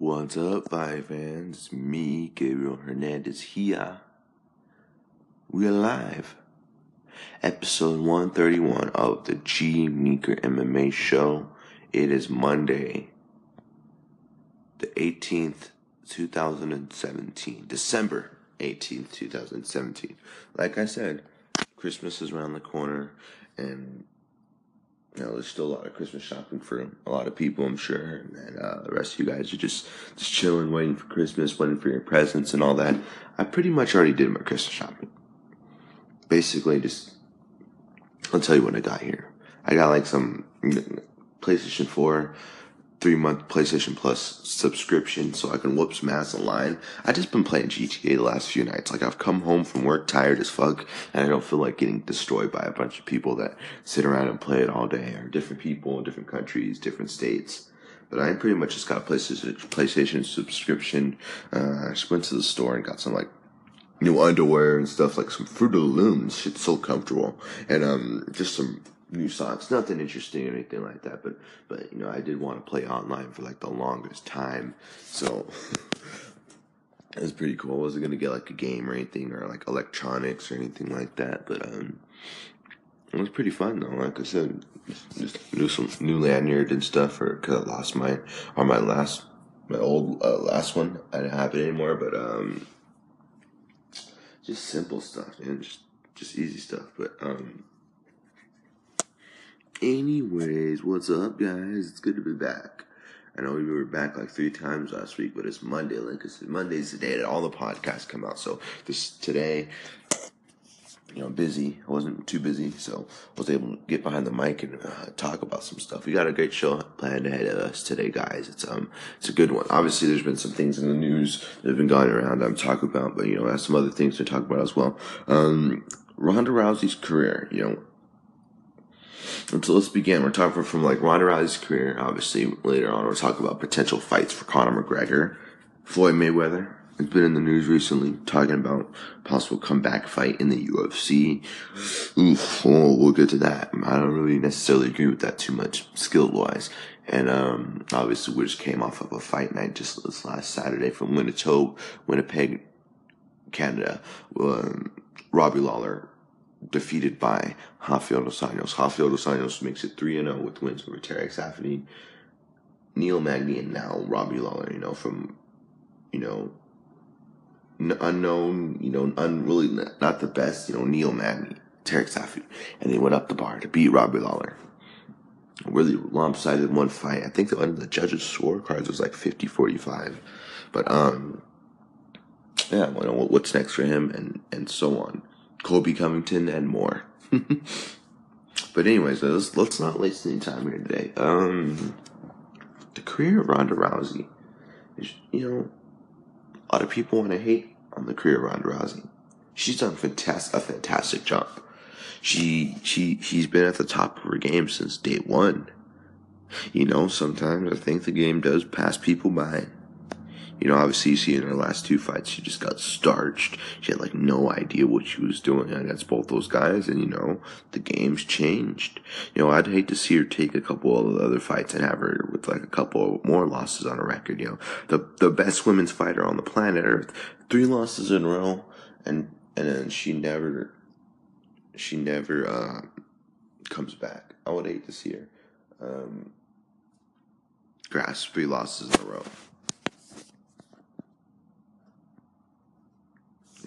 What's up, five fans? It's me, Gabriel Hernandez here. We're live. Episode 131 of the G Meeker MMA show. It is Monday, the 18th, 2017. December 18th, 2017. Like I said, Christmas is around the corner and you know, there's still a lot of Christmas shopping for a lot of people, I'm sure. And uh, the rest of you guys are just just chilling, waiting for Christmas, waiting for your presents and all that. I pretty much already did my Christmas shopping. Basically, just I'll tell you when I got here. I got like some PlayStation 4 three month PlayStation Plus subscription so I can whoop some ass online. I just been playing GTA the last few nights. Like I've come home from work tired as fuck and I don't feel like getting destroyed by a bunch of people that sit around and play it all day or different people in different countries, different states. But I pretty much just got a PlayStation, PlayStation subscription. Uh, I just went to the store and got some like new underwear and stuff like some Fruit of the Looms. Shit's so comfortable. And, um, just some new songs. Nothing interesting or anything like that, but but you know, I did want to play online for like the longest time, so it was pretty cool. I wasn't gonna get like a game or anything or like electronics or anything like that, but um, it was pretty fun though. Like I said, just new some new lanyard and stuff, or cause I lost my or my last my old uh, last one. I didn't have it anymore, but um, just simple stuff and just just easy stuff, but um Anyways, what's up, guys? It's good to be back. I know we were back like three times last week, but it's Monday. Like I said, Monday's the day that all the podcasts come out. So this today, you know, busy. I wasn't too busy, so I was able to get behind the mic and uh, talk about some stuff. We got a great show planned ahead of us today, guys. It's um, it's a good one. Obviously, there's been some things in the news that have been going around. I'm talking about, but you know, I have some other things to talk about as well. Um, Ronda Rousey's career, you know, and so let's begin. We're talking from like Ronda Rousey's career. Obviously, later on, we'll talk about potential fights for Conor McGregor, Floyd Mayweather. It's been in the news recently, talking about possible comeback fight in the UFC. Oof, oh, we'll get to that. I don't really necessarily agree with that too much, skill wise. And um, obviously, we just came off of a fight night just this last Saturday from Winnipeg, Winnipeg, Canada. Um, Robbie Lawler defeated by Rafael dos Anjos. Rafael dos Anjos makes it 3 0 with wins over Tarec Saffiedine, Neil Magny, and now Robbie Lawler, you know, from, you know, unknown, you know, unreally not, not the best, you know, Neil Magny, Tarec Saffiedine. And they went up the bar to beat Robbie Lawler. Really lopsided one fight. I think the, one of the judges' scorecards was like 50 45. But, um, yeah, what's next for him and, and so on. Colby Covington, and more. but anyways, let's let's not waste any time here today. Um, the career of Ronda Rousey is, you know, a lot of people want to hate on the career of Ronda Rousey. She's done fantastic, a fantastic job. She she she's been at the top of her game since day one. You know, sometimes I think the game does pass people by. You know, obviously, you see in her last two fights, she just got starched. She had like no idea what she was doing against both those guys, and you know, the game's changed. You know, I'd hate to see her take a couple of the other fights and have her with like a couple more losses on her record. You know, the the best women's fighter on the planet Earth, three losses in a row, and and then she never, she never uh, comes back. I would hate to see her um, grasp three losses in a row.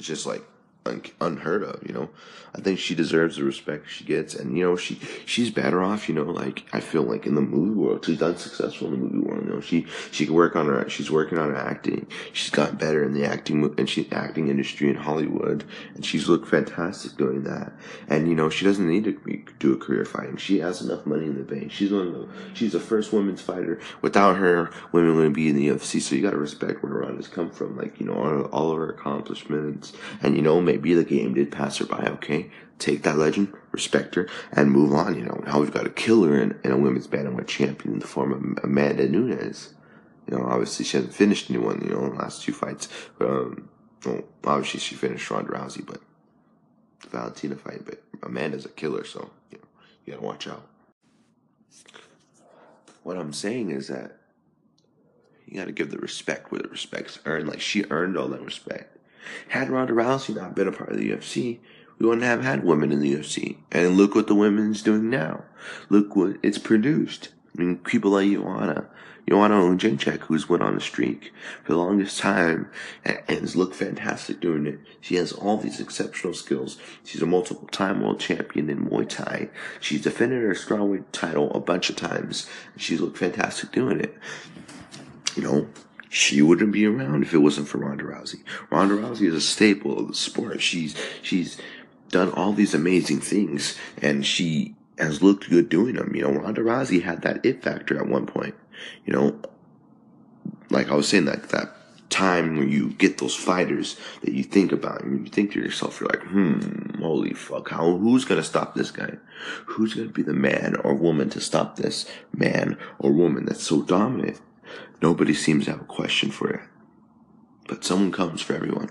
It's just like un- unheard of, you know. I think she deserves the respect she gets, and you know she she's better off, you know. Like I feel like in the movie world, she's done successful in the movie world. You know, she she can work on her. She's working on her acting. She's gotten better in the acting and she acting industry in Hollywood, and she's looked fantastic doing that. And you know, she doesn't need to be, do a career fighting. She has enough money in the bank. She's one of the she's the first women's fighter. Without her, women wouldn't be in the UFC. So you got to respect where Ronda's come from. Like you know, all, all of her accomplishments, and you know, maybe the game did pass her by. Okay take that legend, respect her, and move on. You know, now we've got a killer in, in a women's bantamweight champion in the form of Amanda Nunes. You know, obviously she hasn't finished anyone, you know, in the last two fights. But, um, well, obviously she finished Ronda Rousey, but the Valentina fight, but Amanda's a killer, so, you know, you gotta watch out. What I'm saying is that, You got to give the respect where the respect's earned. Like she earned all that respect. Had Ronda Rousey not been a part of the UFC, we wouldn't have had women in the UFC. And look what the women's doing now. Look what it's produced. I mean, people like Joanna, Joanna Jędrzejczyk, who's went on a streak for the longest time and, and has looked fantastic doing it. She has all these exceptional skills. She's a multiple time world champion in Muay Thai. She's defended her strawweight title a bunch of times. She's looked fantastic doing it. You know, she wouldn't be around if it wasn't for Ronda Rousey. Ronda Rousey is a staple of the sport. She's, she's done all these amazing things and she has looked good doing them. You know, Ronda Rousey had that it factor at one point. You know, like I was saying, that that time when you get those fighters that you think about and you think to yourself, you're like, hmm, holy fuck, how who's gonna stop this guy? Who's gonna be the man or woman to stop this man or woman that's so dominant? Nobody seems to have a question for it. But someone comes for everyone.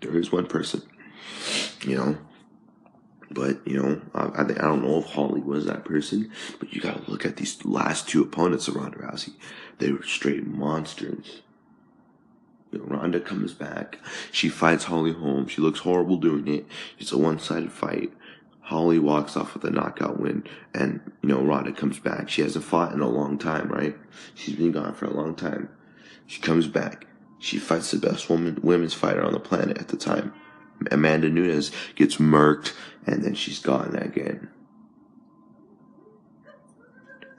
There is one person. You know, but, you know, I, I, don't know if Holly was that person, but you gotta look at these last two opponents of Ronda Rousey. They were straight monsters. You know, Ronda comes back. She fights Holly Holm. She looks horrible doing it. It's a one-sided fight. Holly walks off with a knockout win, and you know Ronda comes back. She hasn't fought in a long time, right? She's been gone for a long time. She comes back. She fights the best woman women's fighter on the planet at the time. Amanda Nunes gets murked and then she's gone again.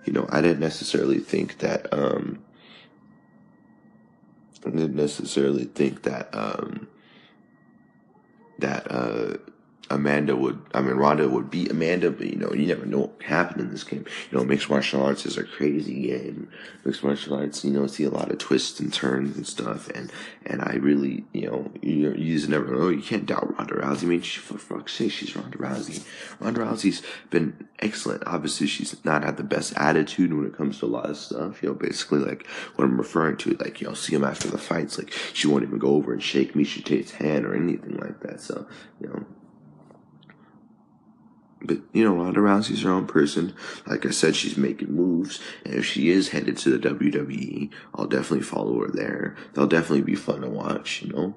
You know, I didn't necessarily think that, um, I didn't necessarily think that, um, that, uh, Amanda would, I mean, Ronda would beat Amanda, but you know, you never know what happened in this game. You know, mixed martial arts is a crazy game. Mixed martial arts, you know, see a lot of twists and turns and stuff. And, and I really, you know, you, you just never know. You can't doubt Ronda Rousey. I mean, she, for fuck's sake, she's Ronda Rousey. Ronda Rousey's been excellent. Obviously, she's not had the best attitude when it comes to a lot of stuff. You know, basically, like, what I'm referring to, like, you know, see him after the fights, like, she won't even go over and shake Miesha Tate's hand or anything like that. So, you know, but, you know, Ronda Rousey's her own person. Like I said, she's making moves. And if she is headed to the WWE, I'll definitely follow her there. They'll definitely be fun to watch, you know?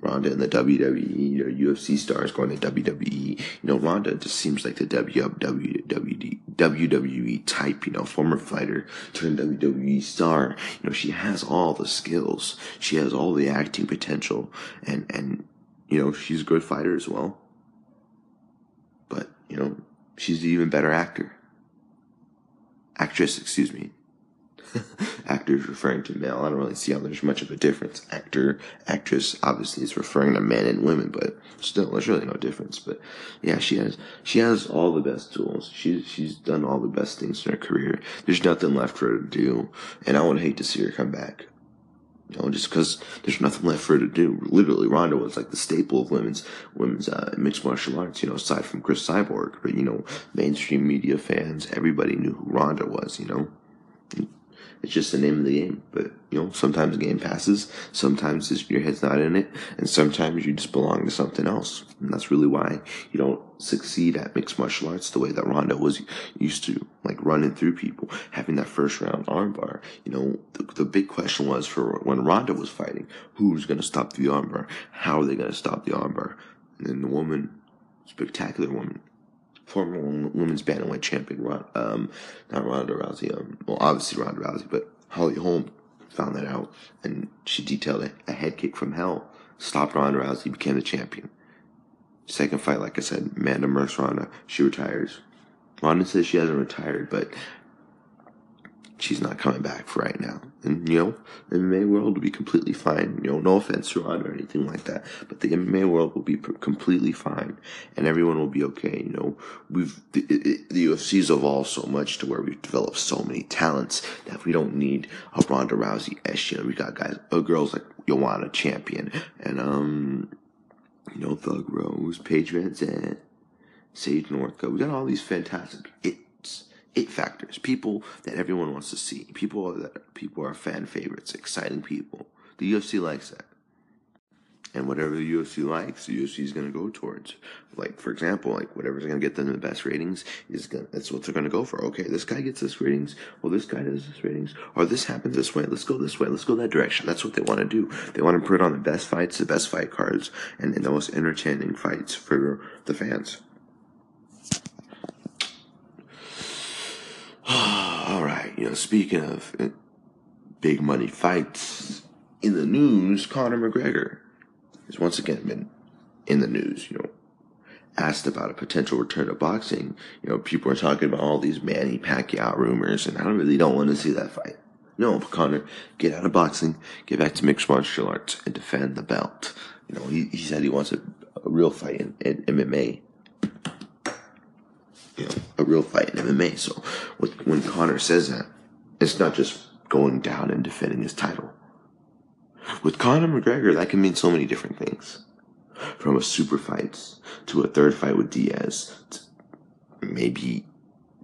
Ronda in the WWE, or UFC stars going to WWE. You know, Ronda just seems like the WWE, WWE type, you know, former fighter turned WWE star. You know, she has all the skills. She has all the acting potential. And, and, you know, she's a good fighter as well you know, she's an even better actor. Actress, excuse me. Actors referring to male. I don't really see how there's much of a difference. Actor, actress, obviously is referring to men and women, but still, there's really no difference. But yeah, she has, she has all the best tools. She's, she's done all the best things in her career. There's nothing left for her to do, and I would hate to see her come back. You know, just because there's nothing left for her to do. Literally, Ronda was like the staple of women's women's uh, mixed martial arts. You know, aside from Cris Cyborg, but you know, mainstream media fans, everybody knew who Ronda was. You know, it's just the name of the game. But, you know, sometimes the game passes, sometimes your head's not in it, and sometimes you just belong to something else. And that's really why you don't succeed at mixed martial arts the way that Ronda was used to, like running through people, having that first round armbar. You know, the, the big question was for when Ronda was fighting, who's going to stop the armbar? How are they going to stop the armbar? And then the woman, spectacular woman, former women's bantamweight champion, um, not Ronda Rousey, um, well, obviously Ronda Rousey, but Holly Holm found that out, and she detailed a, a head kick from hell, stopped Ronda Rousey, became the champion. Second fight, like I said, Amanda Merce Ronda, she retires. Ronda says she hasn't retired, but she's not coming back for right now. And, you know, the MMA world will be completely fine. You know, no offense to Ron or anything like that, but the MMA world will be completely fine and everyone will be okay. You know, we've, the, the UFC's evolved so much to where we've developed so many talents that we don't need a Ronda Rousey S. You know, we got guys, uh, girls like Joanna Champion and, um, you know, Thug Rose, Paige VanZant, Sage Northcutt. We got all these fantastic it it factors, people that everyone wants to see, people that people are fan favorites, exciting people. The UFC likes that. And whatever the UFC likes, the UFC is going to go towards. Like, for example, like whatever's going to get them the best ratings is going that's what they're going to go for. Okay, this guy gets this ratings. Well, this guy does this ratings. Or this happens this way. Let's go this way. Let's go that direction. That's what they want to do. They want to put on the best fights, the best fight cards, and, and the most entertaining fights for the fans. All right, you know, speaking of uh, big money fights in the news, Conor McGregor has once again been in the news, you know, asked about a potential return to boxing. You know, people are talking about all these Manny Pacquiao rumors, and I really don't want to see that fight. No, Conor, get out of boxing, get back to mixed martial arts, and defend the belt. You know, he, he said he wants a, a real fight in, in MMA you know, a real fight in MMA. So when Conor says that, it's not just going down and defending his title. With Conor McGregor, that can mean so many different things. From a super fight to a third fight with Diaz, maybe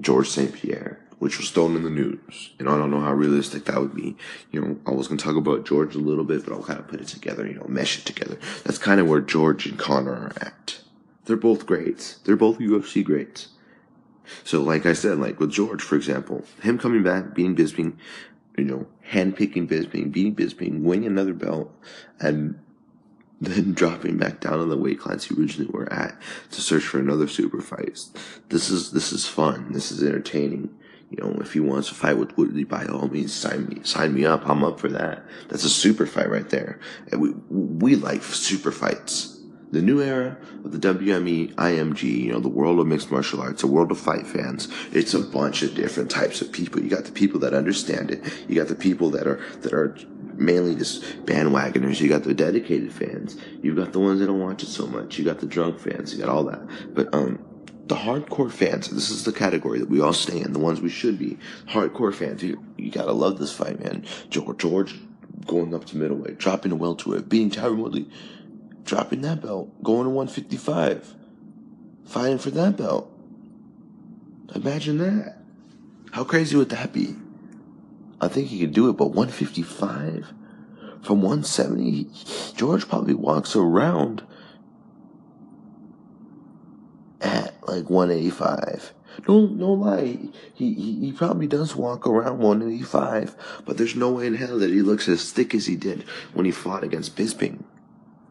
George St. Pierre, which was thrown in the news. And I don't know how realistic that would be. You know, I was going to talk about George a little bit, but I'll kind of put it together, you know, mesh it together. That's kind of where George and Conor are at. They're both greats. They're both UFC greats. So, like I said, like with George, for example, him coming back, beating Bisping, you know, handpicking Bisping, beating Bisping, winning another belt, and then dropping back down on the weight class he originally were at to search for another super fight. This is this is fun. This is entertaining. You know, if he wants to fight with Woodley, by all means, sign me, sign me up. I'm up for that. That's a super fight right there. And we we like super fights the new era of the WME, IMG, you know, the world of mixed martial arts, the world of fight fans. It's a bunch of different types of people. You got the people that understand it. You got the people that are, that are mainly just bandwagoners. You got the dedicated fans. You've got the ones that don't watch it so much. You got the drunk fans. You got all that. But, um, the hardcore fans, this is the category that we all stay in, the ones we should be. Hardcore fans, you, you gotta love this fight, man. George, George going up to middleweight, dropping a welterweight, beating Tyron Woodley dropping that belt, going to 155, fighting for that belt. Imagine that. How crazy would that be? I think he could do it, but 155 from 170, George probably walks around at like 185. No, no lie. He, he, he probably does walk around 185, but there's no way in hell that he looks as thick as he did when he fought against Bisping.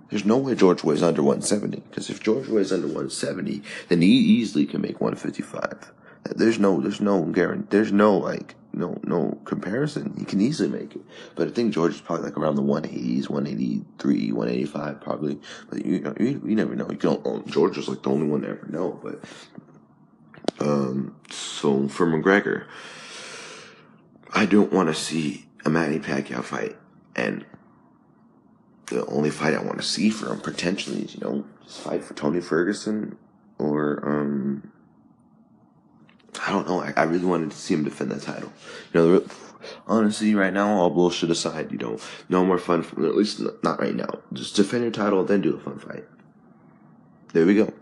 There's no way George weighs under 170. Because if George weighs under 170, then he easily can make 155. There's no, there's no guarantee, there's no like, no, no comparison. He can easily make it. But I think George is probably like around the 180s, 183, 185 probably. But you know, you, you never know. You don't, oh, George is like the only one to ever know. But, um, so for McGregor, I don't want to see a Manny Pacquiao fight. And the only fight I want to see for him potentially is, you know, fight for Tony Ferguson or, um, I don't know. I, I really wanted to see him defend that title. You know, honestly, right now, all bullshit aside, you know, no more fun, at least not right now. Just defend your title, then do a fun fight. There we go.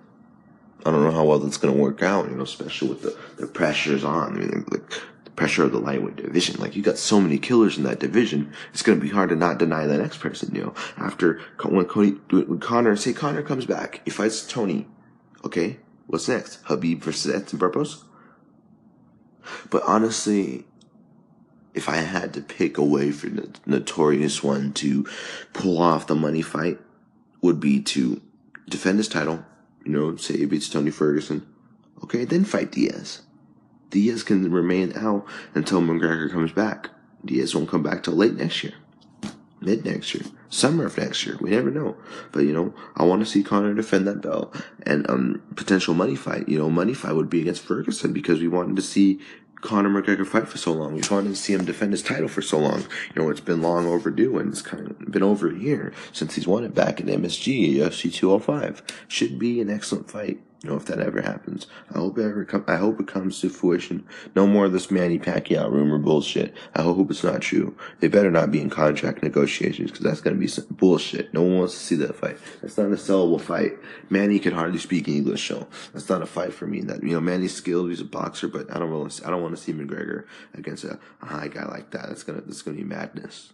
I don't know how well that's to work out, you know, especially with the, the pressures on. I mean, like, pressure of the lightweight division. Like you got so many killers in that division, it's going to be hard to not deny the next person. You know, after when Cody, when Conor, say Conor comes back, he fights Tony. Okay, what's next? Khabib versus Edson Barboza. But honestly, if I had to pick a way for the notorious one to pull off the money fight, would be to defend his title. You know, say he beats Tony Ferguson. Okay, then fight Diaz. Diaz can remain out until McGregor comes back. Diaz won't come back till late next year, mid next year, summer of next year. We never know. But you know, I want to see Conor defend that belt and um potential money fight. You know, money fight would be against Ferguson because we wanted to see Conor McGregor fight for so long. We wanted to see him defend his title for so long. You know, it's been long overdue and it's kind of been over a year since he's won it back in MSG, UFC 205. Should be an excellent fight. Know, if that ever happens, I hope it ever come. I hope it comes to fruition. No more of this Manny Pacquiao rumor bullshit. I hope it's not true. They better not be in contract negotiations because that's gonna be some bullshit. No one wants to see that fight. That's not a sellable fight. Manny can hardly speak English, so that's not a fight for me. That you know, Manny's skilled. He's a boxer, but I don't want to. I don't want to see McGregor against a, a high guy like that. That's gonna. That's gonna be madness.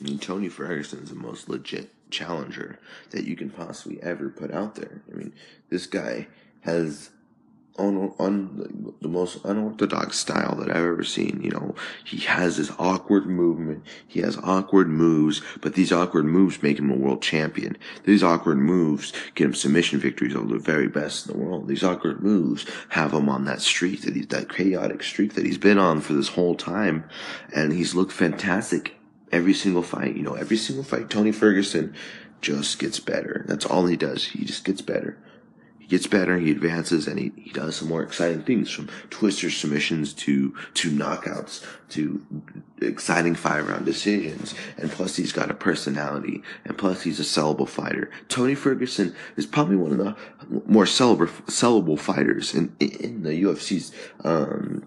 I mean, Tony Ferguson is the most legit challenger that you can possibly ever put out there. I mean, this guy has on, the most unorthodox style that I've ever seen. You know, he has this awkward movement. He has awkward moves, but these awkward moves make him a world champion. These awkward moves get him submission victories over the very best in the world. These awkward moves have him on that streak that he's, that chaotic streak that he's been on for this whole time. And he's looked fantastic every single fight. You know, every single fight, Tony Ferguson just gets better. That's all he does. He just gets better He gets better, he advances, and he, he does some more exciting things from twister submissions to, to knockouts to exciting five round decisions. And plus he's got a personality and plus he's a sellable fighter. Tony Ferguson is probably one of the more sellable, sellable fighters in, in the UFC's, um,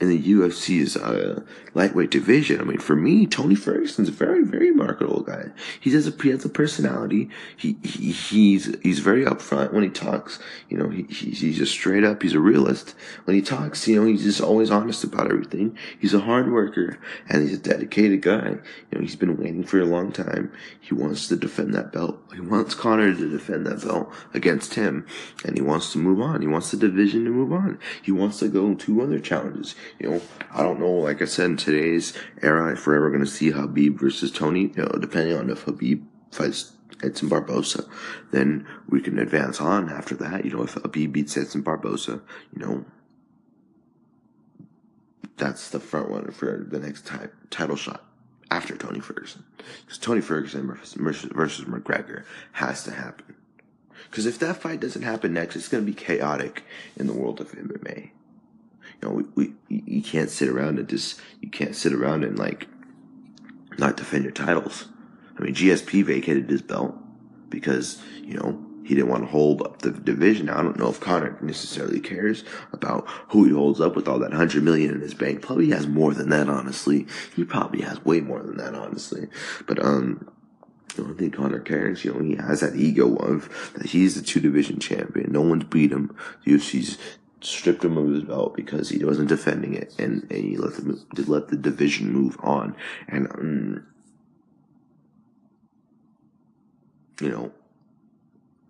in the UFC's uh, lightweight division. I mean, for me, Tony Ferguson's a very, very marketable guy. He has a he has a personality. He, he he's he's very upfront when he talks. You know, he, he's just straight up. He's a realist when he talks. You know, he's just always honest about everything. He's a hard worker and he's a dedicated guy. You know, he's been waiting for a long time. He wants to defend that belt. He wants Conor to defend that belt against him, and he wants to move on. He wants the division to move on. He wants to go to other challenges. You know, I don't know. Like I said, in today's era, if we're ever going to see Khabib versus Tony, you know, depending on if Khabib fights Edson Barboza, then we can advance on after that. You know, if Khabib beats Edson Barboza, you know, that's the front runner for the next t- title shot after Tony Ferguson. Because Tony Ferguson versus, versus McGregor has to happen. Because if that fight doesn't happen next, it's going to be chaotic in the world of MMA you know, we, we you can't sit around and just you can't sit around and like not defend your titles. I mean, GSP vacated his belt because you know he didn't want to hold up the division. Now, I don't know if Conor necessarily cares about who he holds up with all that hundred million in his bank. Probably has more than that, honestly. He probably has way more than that, honestly. But um, I don't think Conor cares. You know, he has that ego of that he's the two division champion. No one's beat him. UFC's stripped him of his belt because he wasn't defending it, and, and he let the let the division move on. And um, you know,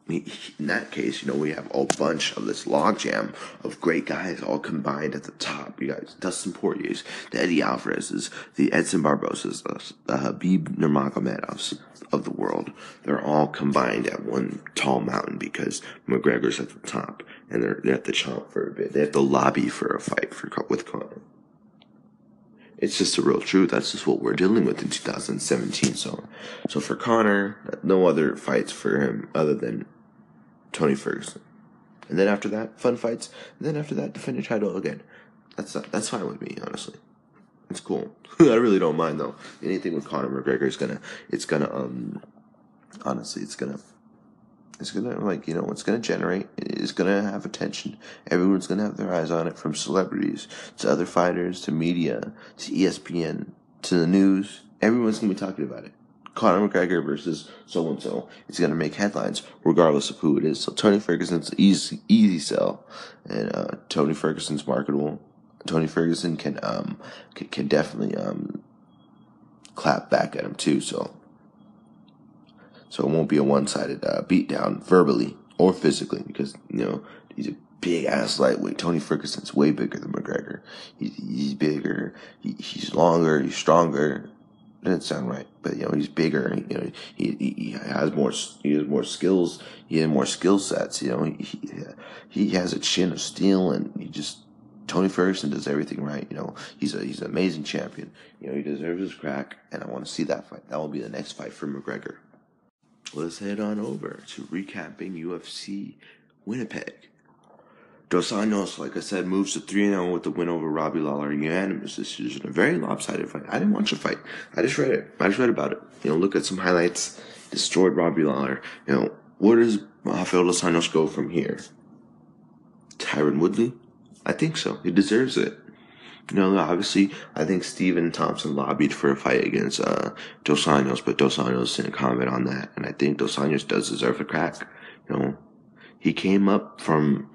in that case, you know, we have a bunch of this logjam of great guys all combined at the top. You got Dustin Poirier's, the Eddie Alvarez's, the Edson Barbozas, the, Khabib Nurmagomedovs of the world. They're all combined at one tall mountain because McGregor's at the top and they're, they have to chomp for a bit. They have to lobby for a fight for, with Conor. It's just the real truth. That's just what we're dealing with in 2017. So, so for Conor, no other fights for him other than Tony Ferguson. And then after that, fun fights. And then after that, defend your title again. That's that's fine with me, honestly. It's cool. I really don't mind though. Anything with Conor McGregor is gonna, it's gonna, um, honestly, it's gonna, it's gonna like you know, it's gonna generate. It's gonna have attention. Everyone's gonna have their eyes on it, from celebrities to other fighters to media to ESPN to the news. Everyone's gonna be talking about it. Conor McGregor versus so and so. It's to make headlines regardless of who it is. So Tony Ferguson's easy, easy sell, and uh, Tony Ferguson's marketable. Tony Ferguson can um can, can definitely um clap back at him too. So so it won't be a one sided uh, beatdown verbally or physically because you know he's a big ass lightweight. Tony Ferguson's way bigger than McGregor. He, he's bigger. He, he's longer. He's stronger didn't sound right, but you know he's bigger. You know he, he, he has more he has more skills. He has more skill sets. You know he, he has a chin of steel, and he just Tony Ferguson does everything right. You know he's a he's an amazing champion. You know he deserves his crack, and I want to see that fight. That will be the next fight for McGregor. Let's head on over to recapping UFC Winnipeg. Dos Anjos, like I said, moves to 3 0 with the win over Robbie Lawler. Unanimous decision. A very lopsided fight. I didn't watch the fight. I just read it. I just read about it. You know, look at some highlights. Destroyed Robbie Lawler. You know, where does Rafael Dos Anjos go from here? Tyron Woodley? I think so. He deserves it. Know, obviously, I think Stephen Thompson lobbied for a fight against uh, Dos Anjos, but Dos Anjos didn't comment on that. And I think Dos Anjos does deserve a crack. You know, he came up from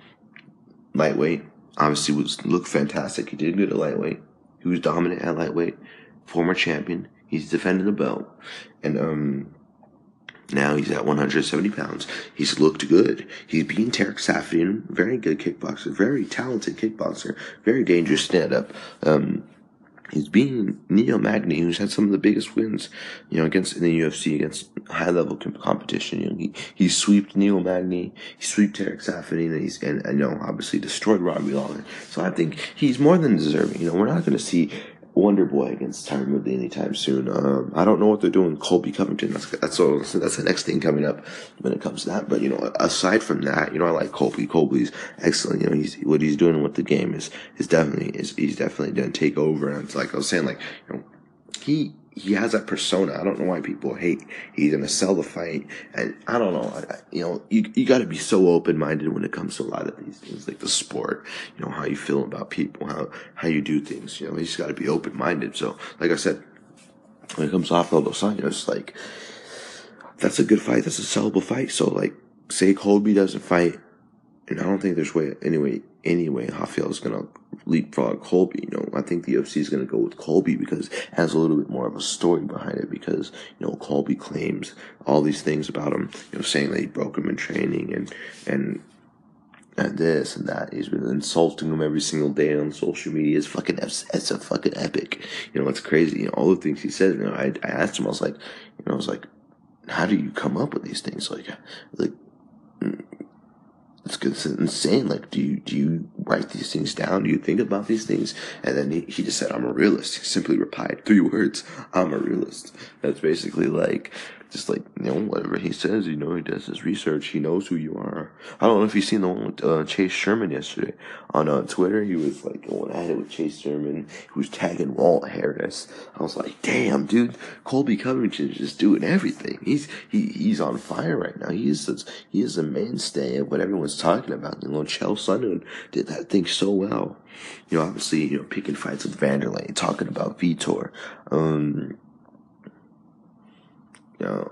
lightweight. Obviously, was looked fantastic. He did good at lightweight. He was dominant at lightweight. Former champion. He's defending the belt, and um, Now he's at 170 pounds. He's looked good. He's beaten Tarek Saffian, very good kickboxer, very talented kickboxer, very dangerous stand up. Um, he's beaten Neil Magny, who's had some of the biggest wins, you know, against in the UFC against high level competition. You know, he he swept Neil Magny, he swept Tarek Saffian, and he's and I know obviously destroyed Robbie Lawler. So I think he's more than deserving. You know, we're not going to see Wonder Boy against Tyron Woodley anytime soon. Um, I don't know what they're doing. Colby Covington. That's that's that's the next thing coming up when it comes to that. But you know, aside from that, you know, I like Colby. Colby's excellent. You know, he's what he's doing with the game is is definitely is he's definitely to take over. And it's like I was saying, like you know, he he has that persona. I don't know why people hate. He's gonna sell the fight, and I don't know. I, you know, you you got to be so open minded when it comes to a lot of these things, like the sport. You know how you feel about people, how how you do things. You know, you just got to be open minded. So, like I said, when it comes to Rafael dos Anjos, like that's a good fight. That's a sellable fight. So, like, say Colby doesn't fight, and I don't think there's way anyway anyway Rafael is gonna leapfrog Colby. You know, I think the UFC is to go with Colby because it has a little bit more of a story behind it because, you know, Colby claims all these things about him, you know, saying that he broke him in training and, and, and this and that. He's been insulting him every single day on social media. It's fucking, it's a fucking epic. You know, it's crazy. You know, all the things he says. You know, I, I asked him, I was like, you know, I was like, how do you come up with these things? Like, like, it's, insane. Like, do you, do you write these things down? Do you think about these things? And then he, he just said, I'm a realist. He simply replied three words. I'm a realist. That's basically like, just like you know whatever he says, you know he does his research. He knows who you are. I don't know if you seen the one with uh, Chase Sherman yesterday on uh, Twitter. He was like going at it with Chase Sherman. He was tagging Walt Harris. I was like, damn, dude, Colby Covington is just doing everything. He's he he's on fire right now. He is he is a mainstay of what everyone's talking about. You know, Chael Sonnen did that thing so well. You know, obviously, you know, picking fights with Vanderlei, talking about Vitor. Um, you know,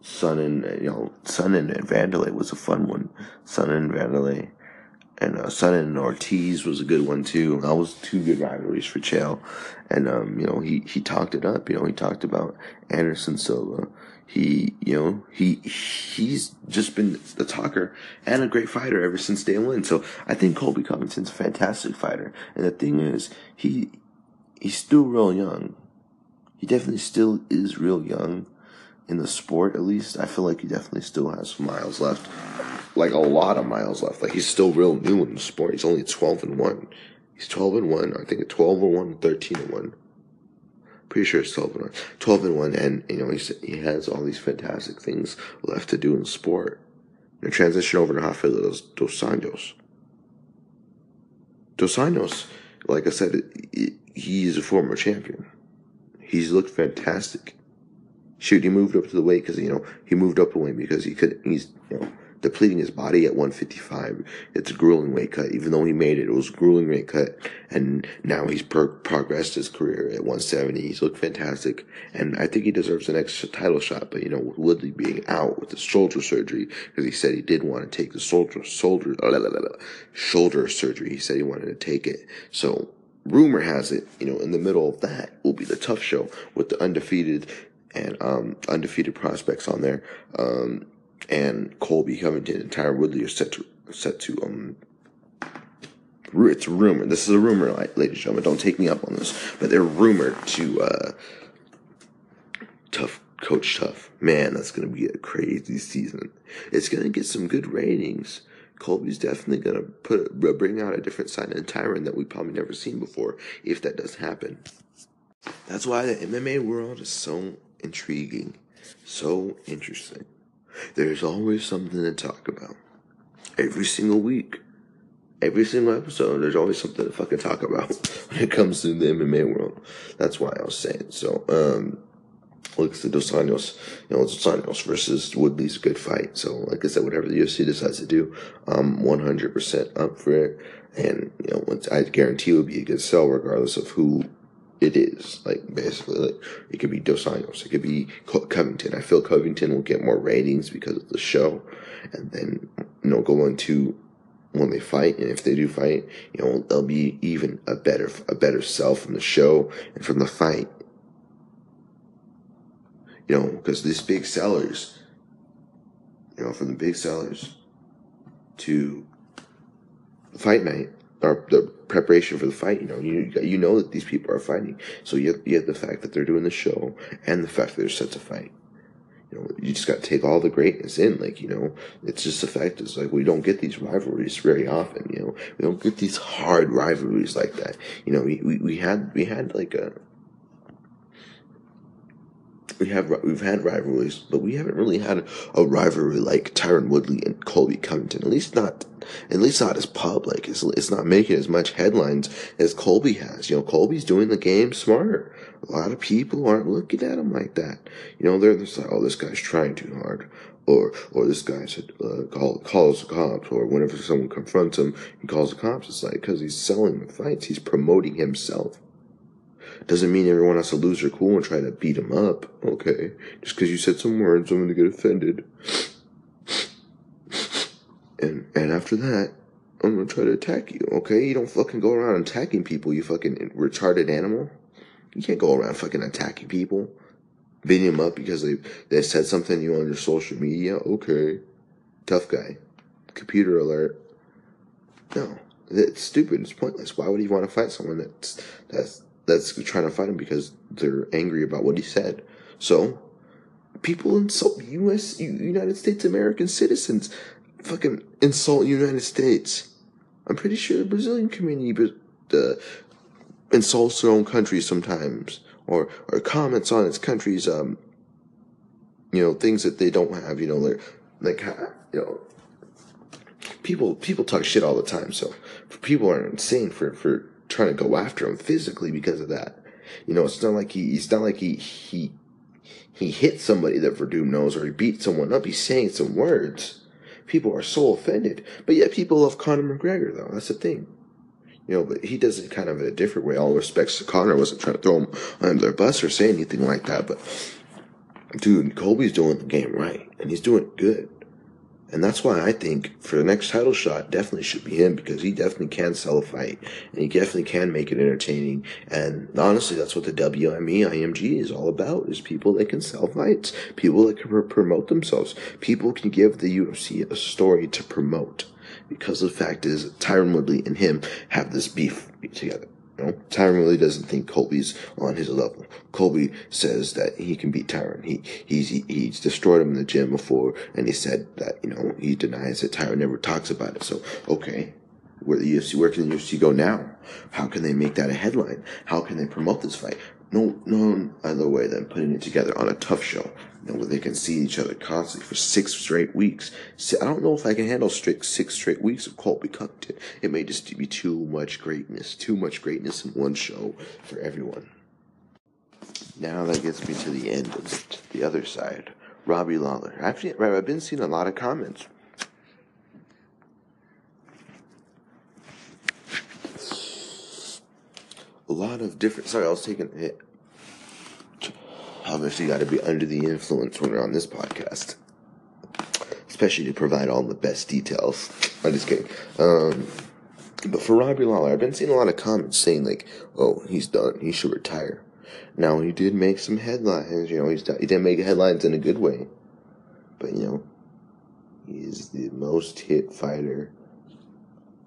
Sonnen, you know, Sonnen and Vanderlei was a fun one. Sonnen and Vanderlei. And uh, Sonnen and Ortiz was a good one too. That was two good rivalries for Chael. And, um, you know, he, he talked it up. You know, he talked about Anderson Silva. He, you know, he, he's just been the talker and a great fighter ever since day one. So I think Colby Covington's a fantastic fighter. And the thing is, he, he's still real young. He definitely still is real young in the sport at least, I feel like he definitely still has miles left. Like a lot of miles left. Like he's still real new in the sport. He's only 12 and 1. He's 12 and 1. I think 12 and 1, 13 and 1. Pretty sure it's 12 and 1. 12 and 1. And, you know, he's, he has all these fantastic things left to do in sport. And transition over to Rafael Dos, Dos Anjos. Dos Anjos, like I said, he's a former champion. He's looked fantastic shoot, he moved up to the weight because, you know, he moved up a weight because he could, he's, you know, depleting his body at 155. It's a grueling weight cut. Even though he made it, it was a grueling weight cut. And now he's progressed his career at 170. He's looked fantastic. And I think he deserves the next title shot. But, you know, with Woodley being out with the shoulder surgery, because he said he did want to take the shoulder, shoulder, shoulder surgery. He said he wanted to take it. So, rumor has it, you know, in the middle of that will be the TUF show with the undefeated and um, undefeated prospects on there. Um, and Colby Covington and Tyron Woodley are set to set to um. It's a rumor. This is a rumor, ladies and gentlemen. Don't take me up on this, but they're rumored to uh, TUF coach tough. Man, that's gonna be a crazy season. It's gonna get some good ratings. Colby's definitely gonna put bring out a different side in Tyron that we've probably never seen before if that does happen. That's why the MMA world is so intriguing, so interesting. There's always something to talk about. Every single week, every single episode, there's always something to fucking talk about when it comes to the MMA world. That's why I was saying. So, um, looks to Dos Anjos, you know, Dos Anjos versus Woodley's a good fight. So, like I said, whatever the UFC decides to do, I'm 100% up for it. And, you know, once I guarantee it would be a good sell regardless of who it is like basically like it could be Dos Anjos, it could be Covington. I feel Covington will get more ratings because of the show, and then you know go into when they fight, and if they do fight, you know they'll be even a better a better sell from the show and from the fight. You know, because these big sellers, you know, from the big sellers to fight night or the preparation for the fight. You know, you you know that these people are fighting. So you have, you have the fact that they're doing the show and the fact that they're set to fight. You know, you just got to take all the greatness in. Like, you know, it's just the fact is like we don't get these rivalries very often. You know, we don't get these hard rivalries like that. You know, we we, we had we had like a we have we've had rivalries, but we haven't really had a rivalry like Tyron Woodley and Colby Covington. At least not, at least not as public. It's, it's not making as much headlines as Colby has. You know, Colby's doing the game smarter. A lot of people aren't looking at him like that. You know, they're just like, oh, this guy's trying too hard. Or, or this guy said, uh, call, calls the cops, or whenever someone confronts him, he calls the cops. It's like, cause he's selling the fights. He's promoting himself. Doesn't mean everyone has to lose their cool and try to beat him up. Okay. Just because you said some words, I'm to get offended. And, and after that, I'm to try to attack you. Okay. You don't fucking go around attacking people, you fucking retarded animal. You can't go around fucking attacking people. Beating them up because they, they said something to you on your social media. Okay. Tough guy. Computer alert. No. It's stupid. It's pointless. Why would he want to fight someone that's, that's, that's trying to fight him because they're angry about what he said. So, people insult U.S. United States American citizens, fucking insult United States. I'm pretty sure the Brazilian community uh, insults their own country sometimes, or or comments on its country's um, you know, things that they don't have. You know, like like you know, people people talk shit all the time. So people are insane for for trying to go after him physically because of that. You know, it's not like he, it's not like he, he, he hit somebody that Werdum knows or he beat someone up. He's saying some words. People are so offended. But yet people love Conor McGregor though. That's the thing. You know, but he does it kind of in a different way. All respects to Conor. wasn't trying to throw him under the bus or say anything like that. But dude, Colby's doing the game right and he's doing good. And that's why I think for the next title shot, definitely should be him because he definitely can sell a fight and he definitely can make it entertaining. And honestly, that's what the WME IMG is all about is people that can sell fights, people that can promote themselves, people can give the UFC a story to promote. Because the fact is, Tyron Woodley and him have this beef together. Know, Tyron really doesn't think Colby's on his level. Colby says that he can beat Tyron. He he's he, he's destroyed him in the gym before, and he said that you know he denies that Tyron never talks about it. So okay, where the UFC, where can the UFC go now? How can they make that a headline? How can they promote this fight? No, no other way than putting it together on a TUF show you know, where they can see each other constantly for six straight weeks. I don't know if I can handle six straight weeks of Colby Covington. It may just be too much greatness, too much greatness in one show for everyone. Now that gets me to the end of it, the other side. Robbie Lawler. Actually, I've been seeing a lot of comments. A lot of different. Sorry, I was taking a hit obviously got to be under the influence when we're on this podcast, especially to provide all the best details. I'm just kidding. Um, but for Robbie Lawler, I've been seeing a lot of comments saying like, "Oh, he's done. He should retire." Now he did make some headlines. You know, he's he didn't make headlines in a good way, but you know, he's the most hit fighter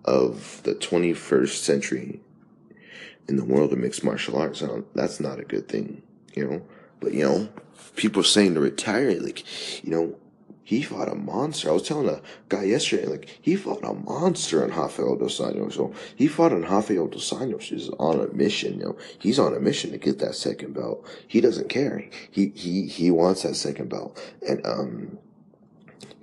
of the 21st century in the world of mixed martial arts. that's not a good thing, you know. But you know, people saying to retire, like, you know, he fought a monster. I was telling a guy yesterday, like, he fought a monster on Rafael Dos Anjos. So he fought on Rafael Dos Anjos. He's on a mission, you know. He's on a mission to get that second belt. He doesn't care. He, he, he wants that second belt. And, um,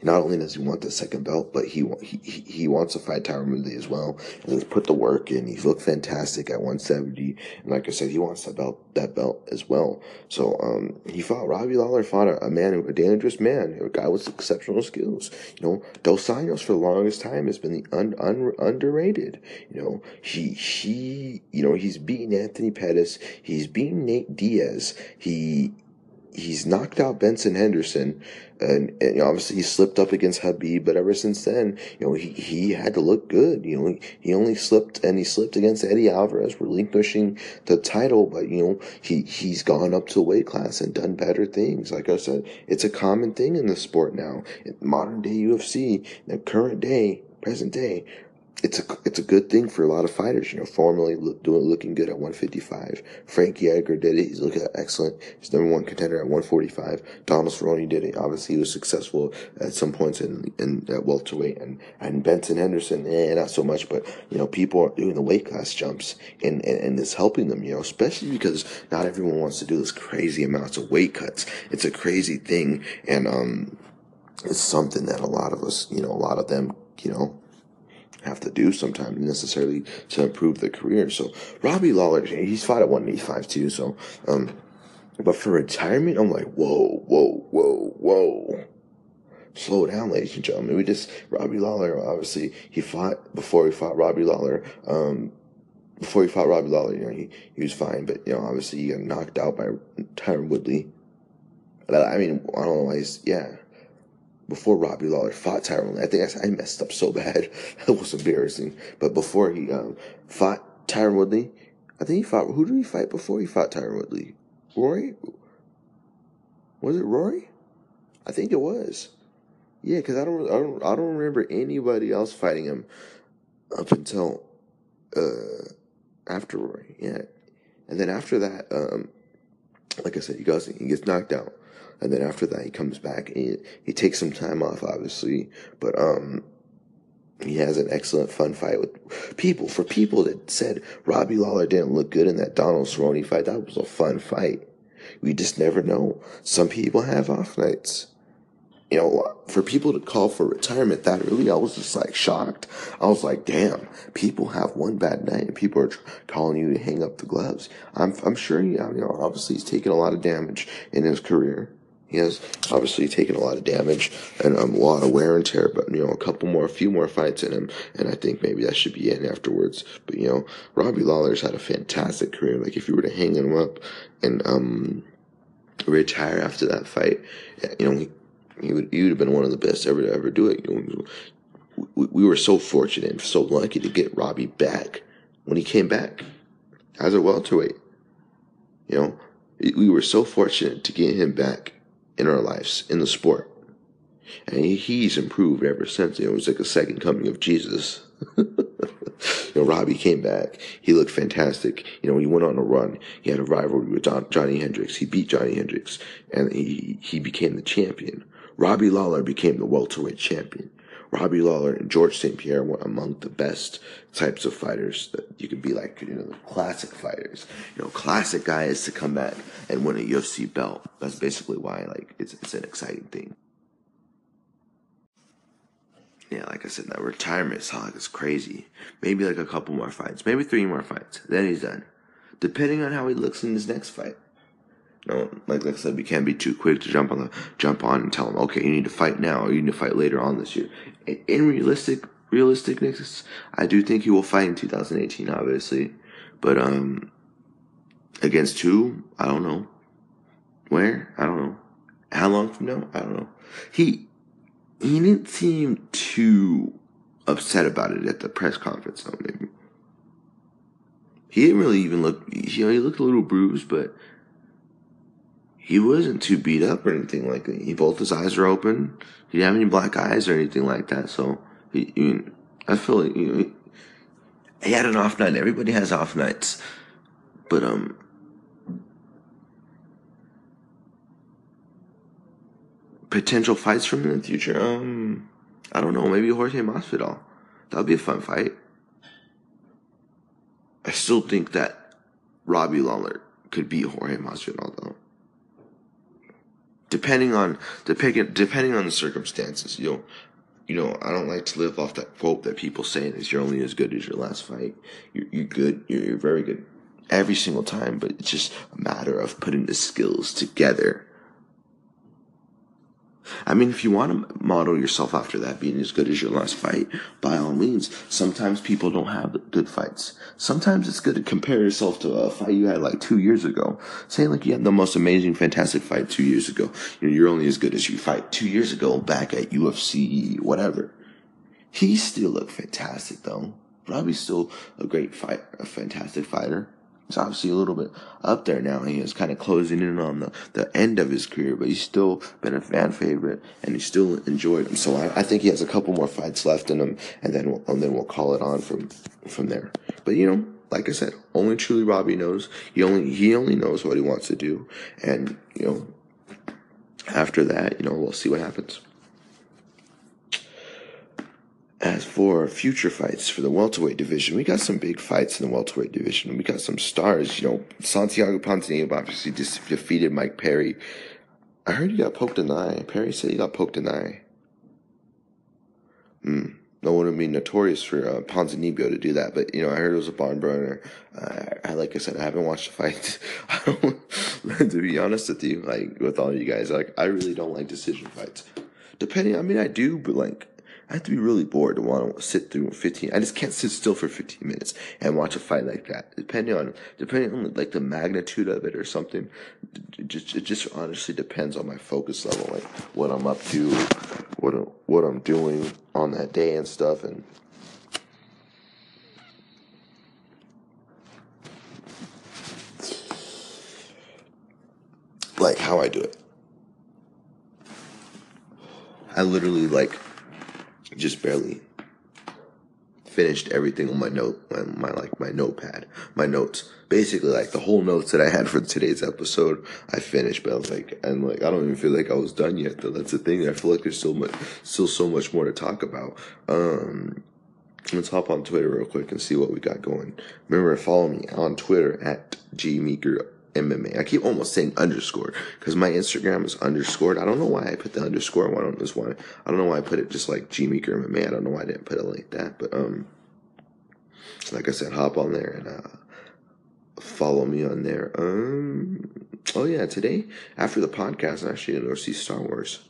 not only does he want the second belt, but he he he wants to fight Tyron Woodley as well. And he's put the work in. He's looked fantastic at 170. And like I said, he wants that belt that belt as well. So um, he fought Robbie Lawler, fought a, a man, a dangerous man, a guy with exceptional skills. You know, Dos Anjos for the longest time has been the un, un, underrated. You know, he he you know he's beaten Anthony Pettis. He's beaten Nate Diaz. He he's knocked out Benson Henderson, and, and obviously he slipped up against Khabib, but ever since then, you know, he, he had to look good. You know, he, he only slipped and he slipped against Eddie Alvarez, relinquishing the title, but you know, he, he's gone up to weight class and done better things. Like I said, it's a common thing in the sport now. In modern day UFC, the current day, present day, it's a it's a good thing for a lot of fighters. You know, formerly look, doing looking good at 155. Frankie Edgar did it. He's looking excellent. He's number one contender at 145. Donald Cerrone did it. Obviously, he was successful at some points in in at welterweight, and and Benson Henderson, eh, not so much. But you know, people are doing the weight class jumps, and, and and it's helping them. You know, especially because not everyone wants to do this crazy amounts of weight cuts. It's a crazy thing, and um, it's something that a lot of us, you know, a lot of them, you know have to do sometimes necessarily to improve their career. So Robbie Lawler, he's fought at 185 too. So, um, but for retirement, I'm like, whoa, whoa, whoa, whoa. Slow down, ladies and gentlemen. We just, Robbie Lawler, obviously, he fought before he fought Robbie Lawler, um, before he fought Robbie Lawler, you know, he, he was fine, but, you know, obviously he got knocked out by Tyron Woodley. I mean, I don't know why he's, yeah, before Robbie Lawler fought Tyron, I think I, I messed up so bad. that was embarrassing. But before he um, fought Tyron Woodley, I think he fought. Who did he fight before he fought Tyron Woodley? Rory? Was it Rory? I think it was. Yeah, because I don't, I don't, I don't remember anybody else fighting him up until uh, after Rory. Yeah, and then after that, um, like I said, he goes, he gets knocked out and then after that he comes back and he, takes some time off, obviously, but um, he has an excellent fun fight with people. For people that said Robbie Lawler didn't look good in that Donald Cerrone fight, that was a fun fight. We just never know. Some people have off nights. You know, for people to call for retirement that early, I was just like shocked. I was like, damn, people have one bad night and people are calling you to hang up the gloves. I'm, I'm sure you know, obviously he's taken a lot of damage in his career. He has obviously taken a lot of damage and um, a lot of wear and tear, but you know, a couple more, a few more fights in him, and I think maybe that should be in afterwards. But you know, Robbie Lawler's had a fantastic career. Like if you were to hang him up and um, retire after that fight, you know, he, he would he would have been one of the best ever to ever do it. You know, we, we were so fortunate and so lucky to get Robbie back when he came back as a welterweight. You know, we were so fortunate to get him back in our lives in the sport. And he's improved ever since. It was like a second coming of Jesus. you know, Robbie came back. He looked fantastic. You know, he went on a run. He had a rivalry with John, Johny Hendricks. He beat Johny Hendricks and he, he became the champion. Robbie Lawler became the welterweight champion. Robbie Lawler and Georges St-Pierre were among the best types of fighters that you could be like, you know, the classic fighters, you know, classic guys to come back and win a UFC belt. That's basically why, like, it's, it's an exciting thing. Yeah, like I said, that retirement like is crazy. Maybe like a couple more fights, maybe three more fights. Then he's done. Depending on how he looks in his next fight. No, like, like I said, we can't be too quick to jump on the jump on and tell him, okay, you need to fight now, or you need to fight later on this year. In realistic realisticness, I do think he will fight in 2018, obviously, but um, against who? I don't know. Where? I don't know. How long from now? I don't know. He he didn't seem too upset about it at the press conference, though. Maybe he didn't really even look. You know, he looked a little bruised, but he wasn't too beat up or anything like that. He both his eyes are open. He didn't have any black eyes or anything like that. So he, he I feel like you know, he had an off night. Everybody has off nights, but um. Potential fights from in the future. Um, I don't know. Maybe Jorge Masvidal. That would be a fun fight. I still think that Robbie Lawler could beat Jorge Masvidal though depending on depending on the circumstances. You know, you know, I don't like to live off that quote that people say is you're only as good as your last fight. You're, you're good. You're, you're very good every single time, but it's just a matter of putting the skills together I mean, if you want to model yourself after that being as good as your last fight, by all means. Sometimes people don't have good fights. Sometimes it's good to compare yourself to a fight you had like two years ago. Saying like you had the most amazing, fantastic fight two years ago. You know, you're only as good as you fight two years ago back at UFC, whatever. He still looked fantastic though. Robbie's still a great fight, a fantastic fighter. He's obviously a little bit up there now. He is kind of closing in on the, the end of his career, but he's still been a fan favorite and he still enjoyed him. So I, I think he has a couple more fights left in him, and then we'll, and then we'll call it on from from there. But you know, like I said, only truly Robbie knows. He only he only knows what he wants to do, and you know, after that, you know, we'll see what happens. As for future fights for the welterweight division, we got some big fights in the welterweight division. We got some stars. You know, Santiago Ponzinibbio obviously defeated Mike Perry. I heard he got poked in the eye. Perry said he got poked in the eye. Hmm. No one would be notorious for uh, Ponzinibbio to do that, but you know, I heard it was a barn burner. Uh, I, like I said, I haven't watched the fight. I don't, to be honest with you, like with all you guys, like I really don't like decision fights. Depending, I mean, I do, but like I have to be really bored to want to sit through 15. I just can't sit still for 15 minutes and watch a fight like that. Depending on, depending on like the magnitude of it or something, it just, it just honestly depends on my focus level, like what I'm up to, what, what I'm doing on that day and stuff. And, like how I do it. I literally like just barely finished everything on my note, my, my, like my notepad, my notes. Basically, like the whole notes that I had for today's episode, I finished. But I was like, and like I don't even feel like I was done yet. Though that's the thing. I feel like there's still much, still so much more to talk about. Um, let's hop on Twitter real quick and see what we got going. Remember, follow me on Twitter at gmeeker MMA. I keep almost saying underscore because my Instagram is underscored. I don't know why I put the underscore one on this one. I don't know why I put it just like G Meeker MMA. I don't know why I didn't put it like that. But um, like I said, hop on there and uh, follow me on there. Um, oh yeah, today after the podcast, I'm actually gonna go see Star Wars.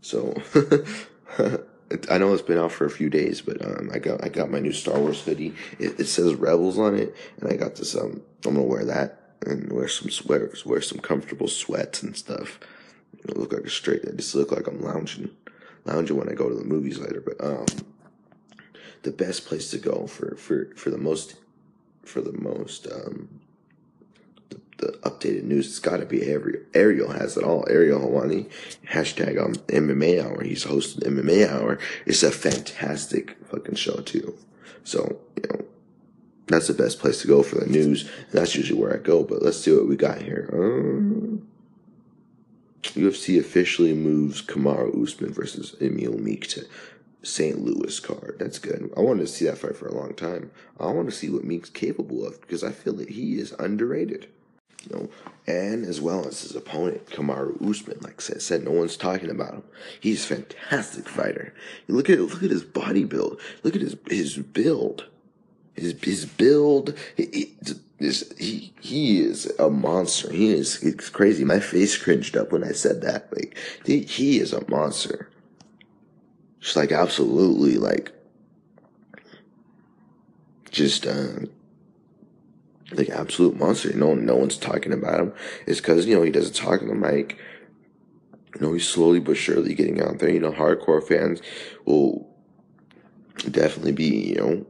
So. I know it's been out for a few days, but um, I got I got my new Star Wars hoodie. It, it says Rebels on it, and I got this. Um, I'm gonna wear that and wear some sweaters, wear some comfortable sweats and stuff. Look like a straight. I just look like I'm lounging, lounging when I go to the movies later. But um, the best place to go for for for the most for the most um the, the updated news. It's got to be Ariel. Ariel has it all. Ariel Helwani, hashtag um MMA Hour. He's hosting MMA Hour. It's a fantastic fucking show too. So you know that's the best place to go for the news. That's usually where I go. But let's see what we got here. Um, UFC officially moves Kamaru Usman versus Emil Meek to St. Louis card. That's good. I wanted to see that fight for a long time. I want to see what Meek's capable of because I feel that he is underrated. You know, and as well as his opponent, Kamaru Usman. Like I said, no one's talking about him. He's a fantastic fighter. look at look at his body build. Look at his his build. His his build, he, he he is a monster. He is it's crazy. My face cringed up when I said that. Like he, he is a monster. Just like absolutely like just uh, like absolute monster. Know, no one's talking about him. It's because you know he doesn't talk on the mic. You know, he's slowly but surely getting out there. You know, hardcore fans will definitely be you know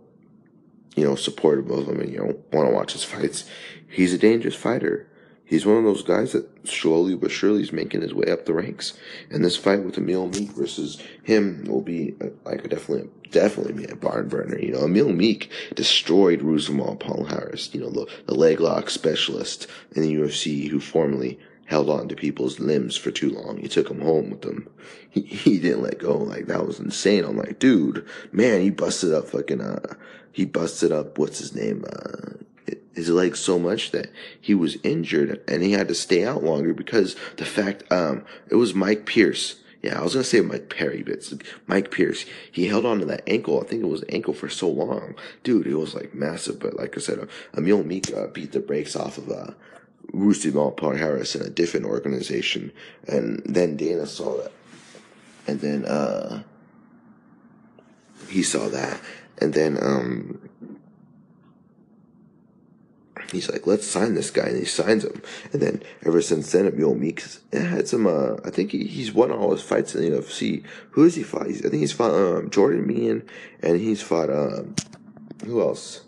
you know, supportive of him and, you know, want to watch his fights. He's a dangerous fighter. He's one of those guys that slowly but surely is making his way up the ranks. And this fight with Emil Meek versus him will be uh, like definitely, definitely be a barn burner. You know, Emil Meek destroyed Rousimar Palhares, you know, the, the leg lock specialist in the UFC who formerly held on to people's limbs for too long. He took them home with him. He, he didn't let go. Like, that was insane. I'm like, dude, man, he busted up fucking, uh, he busted up what's his name uh, his leg so much that he was injured and he had to stay out longer because the fact um it was Mike Pierce. Yeah, I was gonna say Mike Perry, but it's Mike Pierce. He held on to that ankle. I think it was ankle for so long, dude. It was like massive. But like I said, uh, Emil uh, beat the brakes off of uh, Rousimar Harris in a different organization, and then Dana saw that and then uh, he saw that, and then um, he's like, let's sign this guy, and he signs him. And then ever since then, Emil Meeks had some. Uh, I think he, he's won all his fights in the UFC. Who has he fought? He's, I think he's fought um, Jordan Mein, and he's fought um, who else?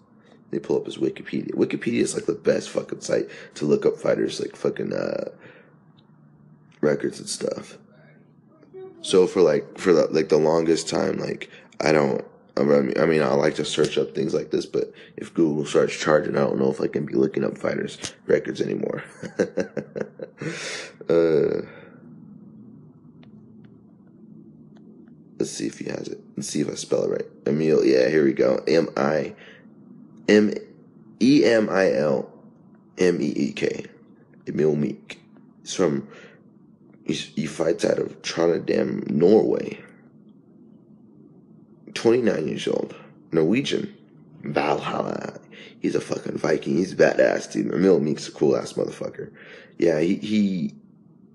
They pull up his Wikipedia. Wikipedia is like the best fucking site to look up fighters, like fucking uh, records and stuff. So for like for the, like the longest time, like I don't I mean, I like to search up things like this, but if Google starts charging, I don't know if I can be looking up fighters' records anymore. uh, let's see if he has it. Let's see if I spell it right. Emil, yeah, here we go. M I M E M I L M E E K. Emil Meek. He's from. He's, he fights out of Trondheim, Norway. 29 years old, Norwegian, Valhalla. He's a fucking Viking. He's badass, dude. Emil Meek's a cool ass motherfucker. Yeah, he, he,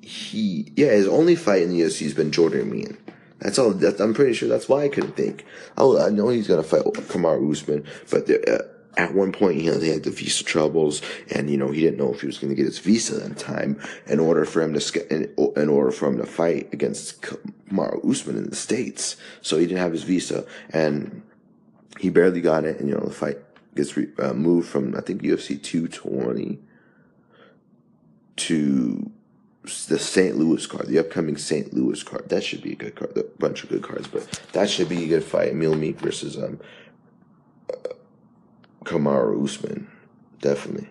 he, yeah, his only fight in the UFC has been Jordan Mein. That's all. That's, I'm pretty sure that's why I couldn't think. Oh, I know he's gonna fight Kamaru Usman, but the, uh, at one point, you know, they had the visa troubles, and you know, he didn't know if he was going to get his visa in time in order for him to in, order for him to fight against Kamaru Usman in the states. So he didn't have his visa, and he barely got it. And you know, the fight gets re, uh, moved from I think UFC 220 to the St. Louis card, the upcoming St. Louis card. That should be a good card, a bunch of good cards, but that should be a good fight. Emil Meek versus um. Uh, Kamaru Usman. Definitely.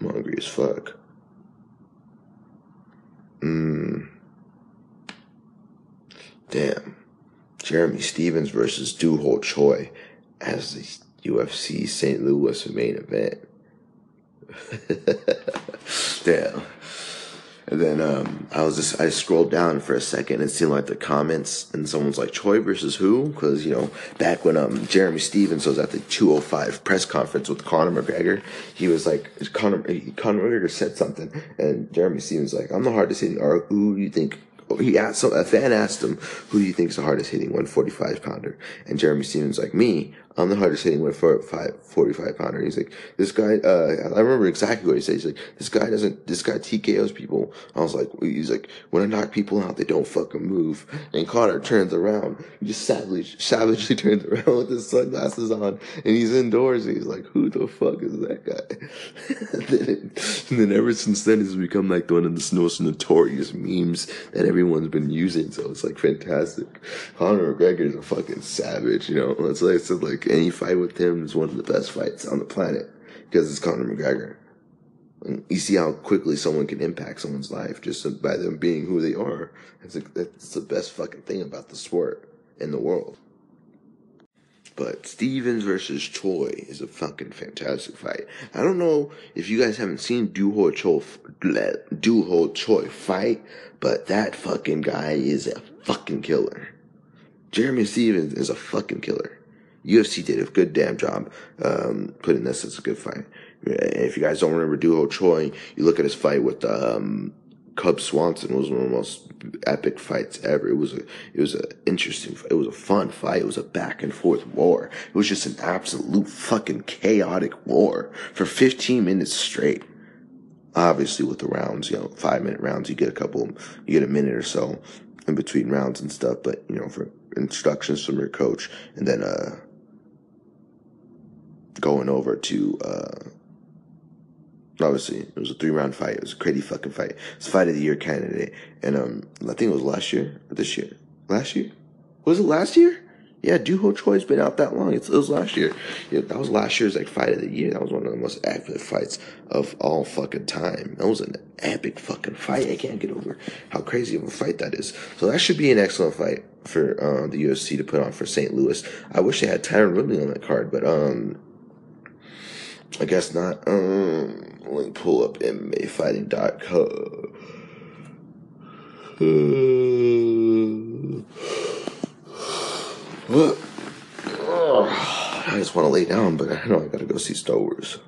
I'm hungry as fuck. Mmm. Damn. Jeremy Stephens versus Doo Ho Choi as the UFC St. Louis main event. Damn. And then um, I was just I scrolled down for a second and seen like the comments, and someone's like Choi versus who? Because you know back when um Jeremy Stephens was at the 205 press conference with Conor McGregor, he was like Conor Conor McGregor said something, and Jeremy Stephens like I'm the hardest hitting. Or who do you think he asked so a fan asked him, "Who do you think is the hardest hitting 145 pounder?" And Jeremy Stephens like me. I'm the hardest hitting 145 45 pounder. He's like, this guy. Uh, I remember exactly what he said. He's like, this guy doesn't. This guy TKOs people. I was like, he's like, when I knock people out, they don't fucking move. And Conor turns around. He just savagely, savagely turns around with his sunglasses on, and he's indoors. And he's like, who the fuck is that guy? and, then, and then ever since then, it's become like one of the most notorious memes that everyone's been using. So it's like fantastic. Conor McGregor is a fucking savage, you know. It's like, so like any fight with him is one of the best fights on the planet because it's Conor McGregor. And you see how quickly someone can impact someone's life just by them being who they are. It's, like, that's the best fucking thing about the sport in the world. But Stephens versus Choi is a fucking fantastic fight. I don't know if you guys haven't seen Doo Ho Choi, Doo Ho Choi fight, but that fucking guy is a fucking killer. Jeremy Stephens is a fucking killer. UFC did a good damn job um, putting this as a good fight. If you guys don't remember Ho Choi, you look at his fight with um, Cub Swanson was one of the most epic fights ever. It was a, it was an interesting, it was a fun fight. It was a back and forth war. It was just an absolute fucking chaotic war for 15 minutes straight. Obviously with the rounds, you know, five minute rounds, you get a couple, you get a minute or so in between rounds and stuff, but you know, for instructions from your coach and then, uh, going over to, uh, obviously it was a three round fight. It was a crazy fucking fight. It's fight of the year candidate, and um, I think it was last year or this year. Last year was it last year? Yeah, Doo Ho Choi's been out that long. It was last year. Yeah, that was last year's like fight of the year. That was one of the most epic fights of all fucking time. That was an epic fucking fight. I can't get over how crazy of a fight that is. So that should be an excellent fight for uh, the UFC to put on for St. Louis. I wish they had Tyron Woodley on that card, but um, I guess not. Um, me pull up MMAfighting.com. What? I just want to lay down, but I know I gotta go see Star Wars.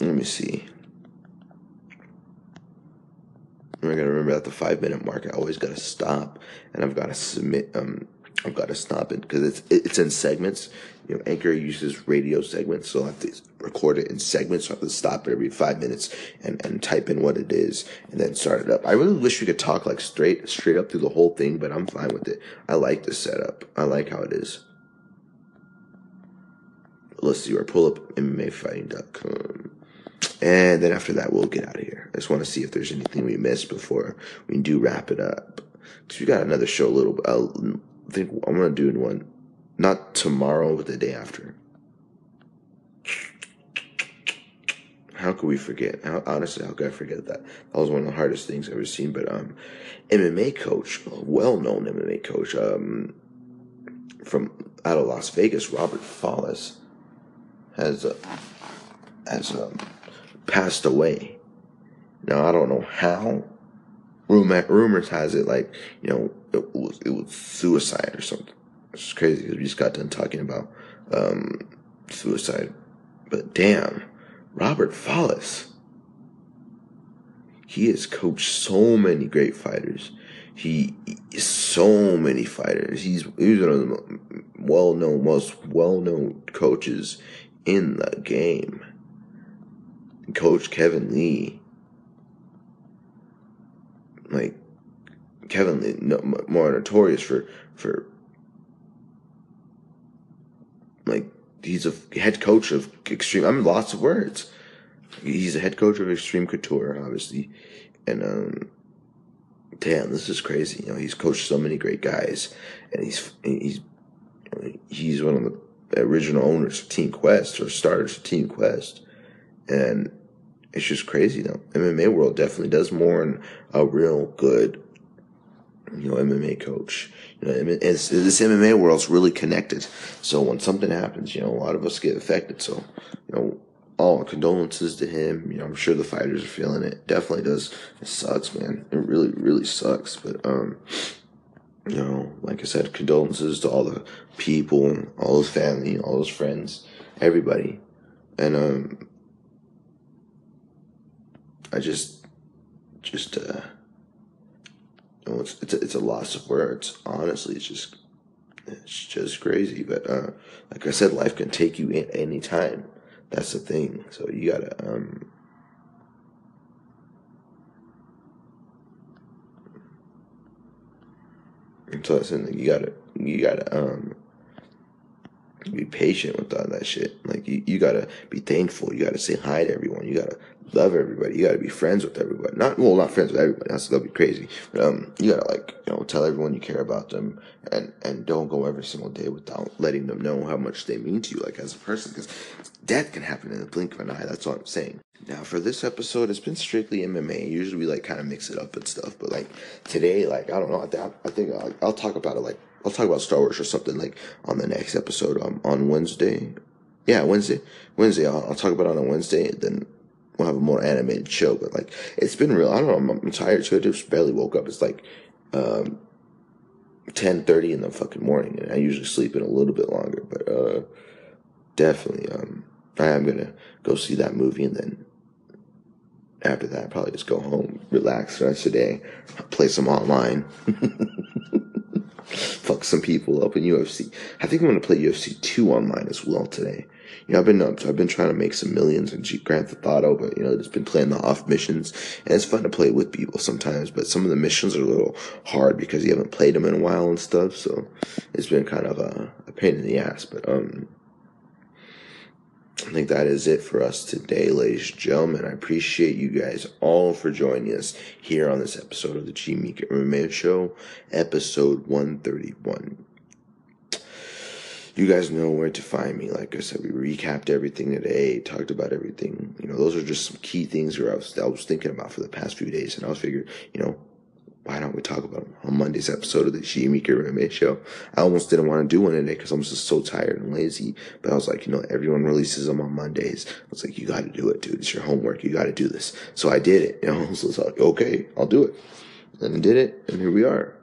Let me see. I gotta remember at the five minute mark, I always gotta stop and I've gotta submit. Um, I've gotta stop it because it's it's in segments. You know, Anchor uses radio segments, so I have to record it in segments. So I have to stop it every five minutes and, and type in what it is and then start it up. I really wish we could talk like straight straight up through the whole thing, but I'm fine with it. I like the setup. I like how it is. Let's see, or pull up MMAfighting.com. And then after that, we'll get out of here. I just want to see if there's anything we missed before we do wrap it up. Because we got another show a little, I'll, I think I'm going to do one, not tomorrow, but the day after. How could we forget? How, honestly, how could I forget that? That was one of the hardest things I've ever seen. But um, MMA coach, well-known MMA coach, um, from out of Las Vegas, Robert Follis, has uh, has um, passed away. Now I don't know how. Rumor, rumors has it like you know it was it was suicide or something. It's crazy because we just got done talking about um, suicide, but damn, Robert Follis. He has coached so many great fighters. He, he so many fighters. He's he's one of the well known, most well known coaches in the game. Coach Kevin Lee, like Kevin Lee, no, more notorious for for like he's a head coach of extreme. I mean, lots of words. He's a head coach of Extreme Couture, obviously, and um, damn, this is crazy. You know, he's coached so many great guys, and he's he's he's one of the original owners of Team Quest or starters of Team Quest, and it's just crazy though. MMA world definitely does more than a real good, you know, MMA coach. You know, it's, this MMA world's really connected. So when something happens, you know, a lot of us get affected. So, you know, all condolences to him. You know, I'm sure the fighters are feeling it. Definitely does. It sucks, man. It really, really sucks. But, um, you know, like I said, condolences to all the people, all his family, all his friends, everybody. And, um, I just, just, uh, know, it's, it's a, it's a loss of words. Honestly, it's just, it's just crazy. But, uh, like I said, life can take you at any time. That's the thing. So you gotta, um, so that's something you gotta, you gotta, um, be patient with all that shit. Like you, you gotta be thankful. You gotta say hi to everyone. You gotta love everybody. You gotta be friends with everybody. Not well, not friends with everybody. That's that'd be crazy. But um, you gotta like you know tell everyone you care about them, and and don't go every single day without letting them know how much they mean to you, like as a person. Because death can happen in the blink of an eye. That's what I'm saying. Now for this episode, it's been strictly MMA. Usually we like kind of mix it up and stuff, but like today, like I don't know. I, I think I'll, I'll talk about it like I'll talk about Star Wars or something like on the next episode um, on Wednesday. Yeah, Wednesday. Wednesday. I'll, I'll talk about it on a Wednesday. Then we'll have a more animated show. But like, it's been real. I don't know. I'm, I'm tired. So I just barely woke up. It's like, um, 10:30 in the fucking morning, and I usually sleep in a little bit longer. But uh, definitely, um, I am gonna go see that movie, and then after that, probably just go home, relax the rest of the day, play some online. fuck some people up in UFC. I think I'm gonna play UFC two online as well today. You know, I've been up, I've been trying to make some millions in Grand Theft Auto, but you know, just been playing the off missions, and it's fun to play with people sometimes. But some of the missions are a little hard because you haven't played them in a while and stuff. So it's been kind of a, a pain in the ass. But um, I think that is it for us today, ladies and gentlemen. I appreciate you guys all for joining us here on this episode of the G Meek MMA Show, episode 131. You guys know where to find me. Like I said, we recapped everything today, talked about everything. You know, those are just some key things I was, I was thinking about for the past few days. And I was figuring, you know, why don't we talk about them on Monday's episode of the G Meek MMA show? I almost didn't want to do one today because I'm just so tired and lazy. But I was like, you know, everyone releases them on Mondays. I was like, you got to do it, dude. It's your homework. You got to do this. So I did it. You know, so it's like, okay, I'll do it. And I did it, and here we are.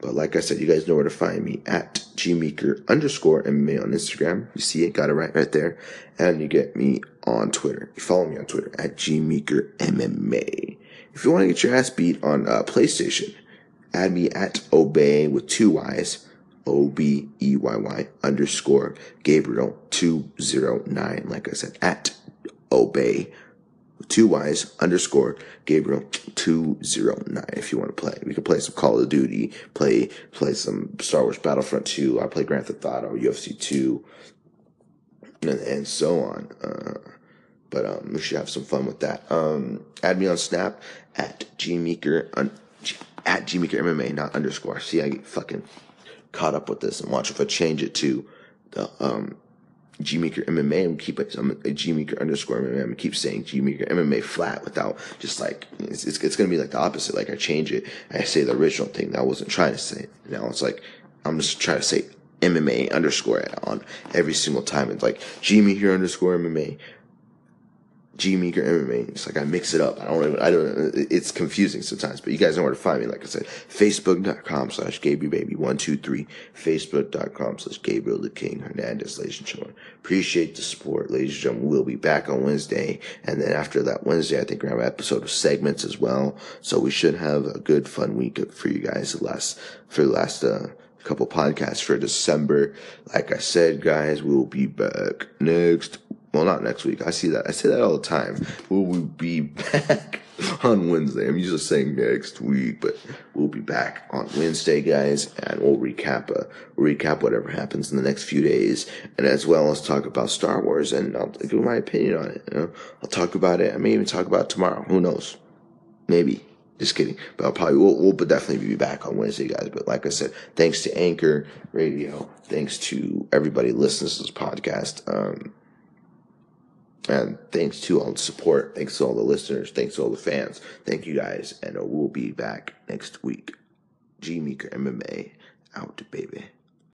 But like I said, you guys know where to find me at gmeeker underscore MMA on Instagram. You see it, got it right right there. And you get me on Twitter. You follow me on Twitter at gmeeker MMA. If you want to get your ass beat on uh, PlayStation, add me at obey with two Y's, O B E Y Y underscore Gabriel two zero nine. Like I said, at obey two Y's underscore Gabriel two zero nine. If you want to play, we can play some Call of Duty, play play some Star Wars Battlefront two. I play Grand Theft Auto, UFC two, and, and so on. Uh, but um, we should have some fun with that. Um, add me on Snap at gmeeker un, at gmeeker MMA, not underscore. See, I get fucking caught up with this and watch if I change it to the um Gmeeker MMA and keep it I'm a Gmeeker underscore MMA. I'm keep saying Gmeeker MMA flat without just like it's, it's, it's gonna be like the opposite. Like I change it, I say the original thing that I wasn't trying to say. Now it's like I'm just trying to say MMA underscore on every single time. It's like Gmeeker underscore MMA G Meeker MMA. It's like I mix it up. I don't even, I don't, it's confusing sometimes, but you guys know where to find me. Like I said, facebook.com slash GabrielBaby123, facebook.com slash Gabriel the King Hernandez, ladies and gentlemen. Appreciate the support, ladies and gentlemen. We'll be back on Wednesday. And then after that Wednesday, I think we're going to have an episode of segments as well. So we should have a good fun week for you guys the last, for the last, uh, couple podcasts for December. Like I said, guys, we will be back next well, not next week. I see that. I say that all the time. We will we be back on Wednesday? I'm usually saying next week, but we'll be back on Wednesday, guys, and we'll recap uh, recap whatever happens in the next few days, and as well as talk about Star Wars, and I'll give my opinion on it. You know, I'll talk about it. I may even talk about it tomorrow. Who knows? Maybe. Just kidding. But I'll probably, we'll, we'll definitely be back on Wednesday, guys. But like I said, thanks to Anchor Radio, thanks to everybody listening to this podcast. Um, and thanks to all the support. Thanks to all the listeners. Thanks to all the fans. Thank you guys. And we'll be back next week. G Meeker MMA out, baby.